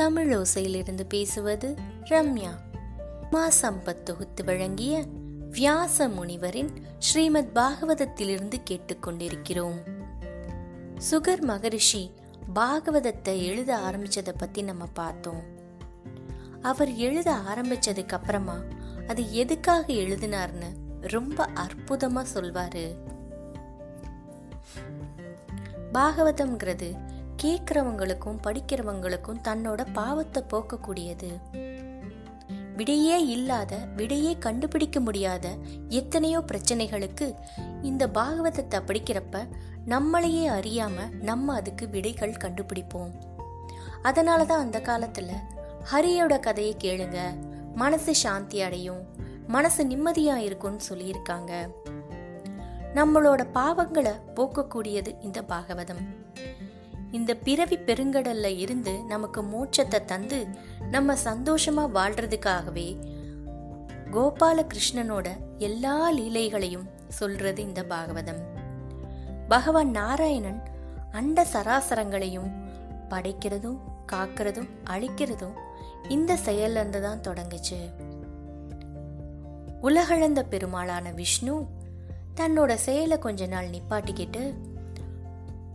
தமிழ் ஓசையிலிருந்து பேசுவது ரம்யா. மா சம்பத் தொகுத்து வழங்கிய வியாச முனிவரின் ஸ்ரீமத் பாகவதத்திலிருந்து கேட்டுக்கொண்டிருக்கிறோம். சுகர் மகரிஷி பாகவதத்தை எழுத ஆரம்பிச்சதை பத்தி நம்ம பார்த்தோம். அவர் எழுத ஆரம்பிச்சதுக்கு அப்புறமா அது எதுக்காக எழுதினார்னு ரொம்ப அற்புதமா சொல்வாரு. பாகவதம்ங்கிறது கேட்கிறவங்களுக்கும் படிக்கிறவங்களுக்கும் தன்னோட பாவத்தை போக்கக்கூடியது. விடையே இல்லாத விடையே கண்டுபிடிக்க முடியாத எத்தனையோ பிரச்சனைகளுக்கு இந்த பாகவதத்தை படிக்கிறப்ப நம்மளையே அறியாம நம்ம அதுக்கு விடைகள் கண்டுபிடிப்போம். அதனால தான் அந்த காலத்துல ஹரியோட கதையை கேளுங்க. மனசு சாந்தி அடையும். மனசு நிம்மதியா இருக்கும்னு சொல்லியிருக்காங்க. நம்மளோட பாவங்களை போக்கக்கூடியது இந்த பாகவதம். இந்த பிறவி பெருங்கடல்ல இருந்து நமக்கு மோட்சத்தை தந்து நம்ம சந்தோஷமா வாழ்றதுக்காகவே கோபாலகிருஷ்ணனோட எல்லா லீலைகளையும் சொல்றது இந்த பாகவதம். பகவான் நாராயணன் அண்ட சராசரங்களையும் படைக்கிறதும் காக்கிறதும் அழிக்கிறதும் இந்த செயல்ல இருந்து தான் தொடங்குச்சு. உலகளந்த பெருமாளான விஷ்ணு தன்னோட செயலை கொஞ்ச நாள் நிப்பாட்டிக்கிட்டு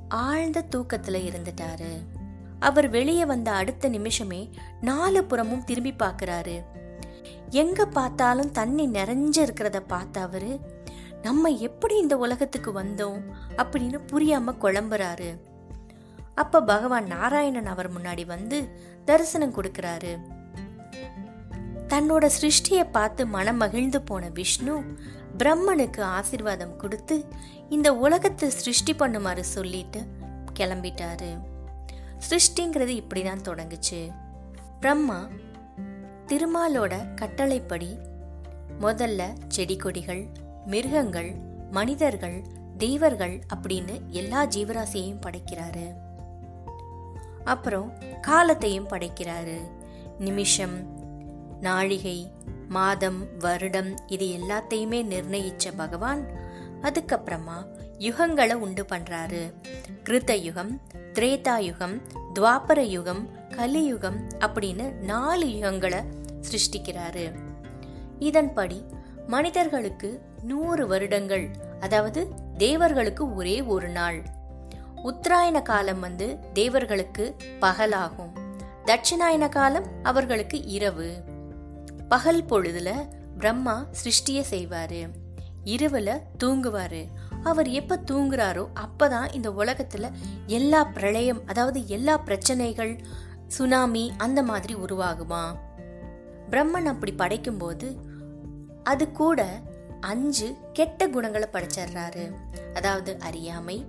ஆழ்ந்த தூக்கத்துல இருந்துட்டாரு. அவர் வெளியே வந்த அடுத்த நிமிஷமே நாலு புறமும் திரும்பி பார்க்கறாரு எங்க பார்த்தாலும் தண்ணி நிறைஞ்சு இருக்கிறத பார்த்த அவரு நம்ம எப்படி இந்த உலகத்துக்கு வந்தோம்? அப்படின்னு புரியாம குழம்புறாரு. அப்ப பகவான் நாராயணன் அவர் முன்னாடி வந்து தரிசனம் கொடுக்கறாரு. தன்னோட சிருஷ்டியை பார்த்து மனம் மகிழ்ந்து போன விஷ்ணு பிரம்மனுக்கு ஆசிர்வாதம் கொடுத்து இந்த உலகத்தை சிருஷ்டி பண்ணுமாறு சொல்லிட்டு கிளம்பிட்டாரு. சிருஷ்டிங்கிறது இப்படி தான் தொடங்குச்சு. பிரம்மா திருமாலோட கட்டளைப்படி முதல்ல செடி கொடிகள் மிருகங்கள் மனிதர்கள் தெய்வர்கள் அப்படின்னு எல்லா ஜீவராசியையும் படைக்கிறாரு. அப்புறம் காலத்தையும் படைக்கிறாரு. நிமிஷம் நாழிகை மாதம் வருடம் இது எல்லாத்தையுமே நிர்ணயிச்ச பகவான் அதுக்கப்புறமா யுகங்களை உண்டு பண்றாரு. கிருத்த யுகம் திரேதா யுகம் துவாபர யுகம் கலியுகம் அப்படின்னு நாலு யுகங்களை சிருஷ்டிக்கிறாரு. இதன்படி மனிதர்களுக்கு நூறு வருடங்கள் அதாவது தேவர்களுக்கு ஒரே ஒரு நாள். உத்தராயண காலம் வந்து தேவர்களுக்கு பகலாகும். தட்சிணாயன காலம் அவர்களுக்கு இரவு. பகல் பொழுதுல பிரம்மா சிருஷ்டிய செய்வாரு. இரவுல தூங்குவாரு. அவர் எப்ப தூங்குறாரோ அப்பதான் இந்த உலகத்துல எல்லா பிரளயம் அதாவது எல்லா பிரச்சனைகள் சுனாமி அந்த மாதிரி உருவாகுமா? பிரம்மன் அப்படி படைக்கும்போது அது கூட அஞ்சு கெட்ட குணங்களை படைச்சிடுறாரு. அதாவது அறியாமை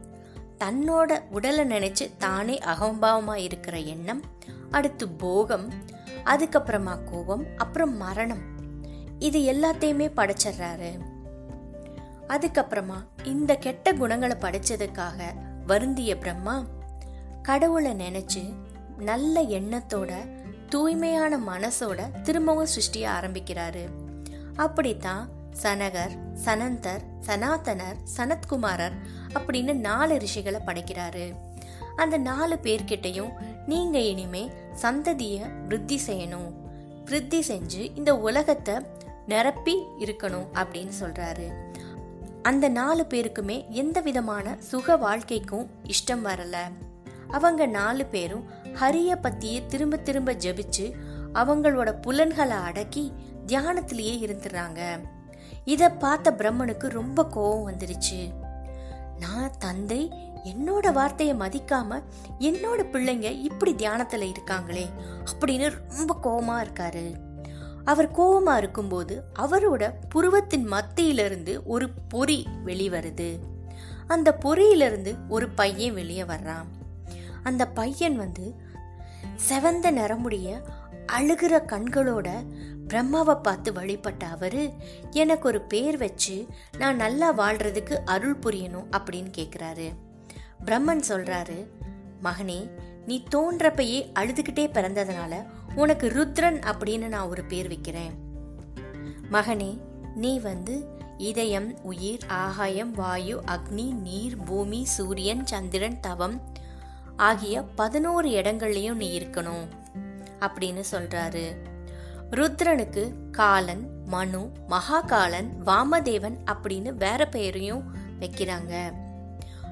தன்னோட உடலை நினைச்சு தானே அகம்பாவமா இருக்கிற எண்ணம் அடுத்து போகம் அதுக்கப்புறமா கோபம் அப்புறம் மரணம். இது எல்லாத்தையுமே படைச்சிடுறாரு. அதுக்கப்புறமா இந்த கெட்ட குணங்களை படைச்சதுக்காக வருந்திய பிரம்மா கடவுளை நினைச்சு நல்ல எண்ணத்தோட தூய்மையான மனசோட திரும்பவும் சிருஷ்டிய ஆரம்பிக்கிறாரு. அப்படித்தான் சனகர் சனந்தர் சனாதனர் சனத்குமாரர் அப்படின்னு நாலு ரிஷிகளை படைக்கிறாரு. அந்த நாலு பேர்கிட்டையும் நீங்க இனிமே சந்ததிய விருத்தி செய்யணும். விருத்தி செஞ்சு இந்த உலகத்தை நிரப்பி இருக்கணும் அப்படின்னு சொல்றாரு. அந்த நாலு பேருக்குமே எந்த விதமான சுக வாழ்க்கைக்கும் இஷ்டம் வரல. அவங்க நாலு பேரும் ஹரிய பத்தியே திரும்ப திரும்ப ஜெபிச்சு அவங்களோட புலன்களை அடக்கி தியானத்திலேயே இருந்துடுறாங்க இத பார்த்த பிரம்மனுக்கு ரொம்ப கோபம் வந்துருச்சு. நான் தந்தை என்னோட வார்த்தையை மதிக்காம என்னோட பிள்ளைங்க இப்படி தியானத்துல இருக்காங்களே அப்படின்னு ரொம்ப கோபமா இருக்காரு. அவர் கோபமா இருக்கும்போது அவரோட புருவத்தின் மத்தியிலிருந்து ஒரு பொறி வெளிவருது. அந்த பொறியிலிருந்து ஒரு பையன் வெளியே வர்றான். அந்த பையன் வந்து செவந்த நிறமுடைய அழுகிற கண்களோட பிரம்மாவை பார்த்து வழிபட்ட அவரு எனக்கு ஒரு பேர் வச்சு நான் நல்லா வாழ்றதுக்கு அருள் புரியணும் அப்படின்னு கேட்குறாரு பிரம்மன் சொல்றாரு மகனே நீ தோன்றப்பையே அழுதுகிட்டே பிறந்ததுனால உனக்கு ருத்ரன் அப்படின்னு நான் ஒரு பேர் வைக்கிறேன். மகனே நீ வந்து இதயம் உயிர் ஆகாயம் வாயு அக்னி நீர் பூமி சூரியன் சந்திரன் தவம் ஆகிய பதினோரு இடங்கள்லையும் நீ இருக்கணும் அப்படின்னு சொல்றாரு. ருத்ரனுக்கு காலன் மனு மகாகாலன் வாமதேவன் அப்படின்னு வேற பெயரையும் வைக்கிறாங்க.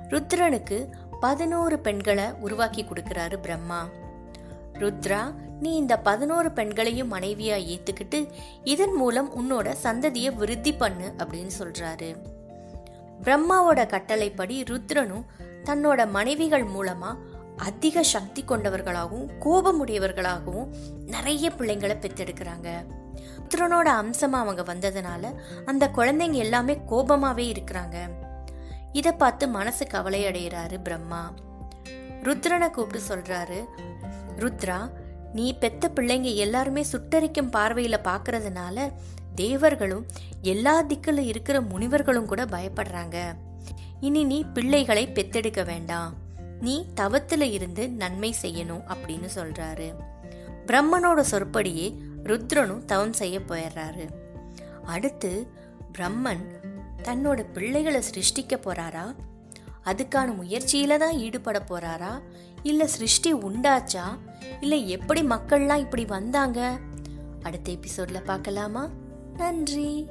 ருத்ரனுக்கு பதினோரு பெண்களை உருவாக்கி கொடுக்கிறாரு பிரம்மா. ருத்ரா நீ இந்த பதினோரு பெண்களையும் மனைவியா ஏத்துக்கிட்டு இதன் மூலம் உன்னோட சந்ததியை விருத்தி பண்ணு அப்படின்னு சொல்றாரு. பிரம்மாவோட கட்டளைப்படி ருத்ரனும் தன்னோட மனைவிகள் மூலமா அதிக சக்தி கொண்டவர்களாகவும் கோபமுடையவர்களாகவும் நிறைய பிள்ளைங்களை பெற்றெடுக்கிறாங்க. ருத்ரனோட அம்சமா அவங்க வந்ததுனால அந்த குழந்தைங்க எல்லாமே கோபமாவே இருக்கிறாங்க. இதை பார்த்து மனசு கவலை அடைகிறாரு பிரம்மா. ருத்ரனை கூப்பிட்டு சொல்றாரு ருத்ரா நீ பெத்த பிள்ளைங்க எல்லாருமே சுட்டரிக்கும் பார்வையில பாக்குறதுனால தேவர்களும் எல்லா திக்கில் இருக்கிற முனிவர்களும் கூட பயப்படுறாங்க. இனி நீ பிள்ளைகளை பெத்தெடுக்க வேண்டாம். நீ தவத்துல இருந்து நன்மை செய்யணும் அப்படின்னு சொல்றாரு. பிரம்மனோட சொற்படியே ருத்ரனும் தவம் செய்ய போயிடுறாரு. அடுத்து பிரம்மன் தன்னோட பிள்ளைகளை சிருஷ்டிக்க போறாரா? அதுக்கான முயற்சியில தான் ஈடுபட போறாரா? இல்ல சிருஷ்டி உண்டாச்சா? இல்ல எப்படி மக்கள்லாம் இப்படி வந்தாங்க? அடுத்த எபிசோட்ல பார்க்கலாமா? நன்றி.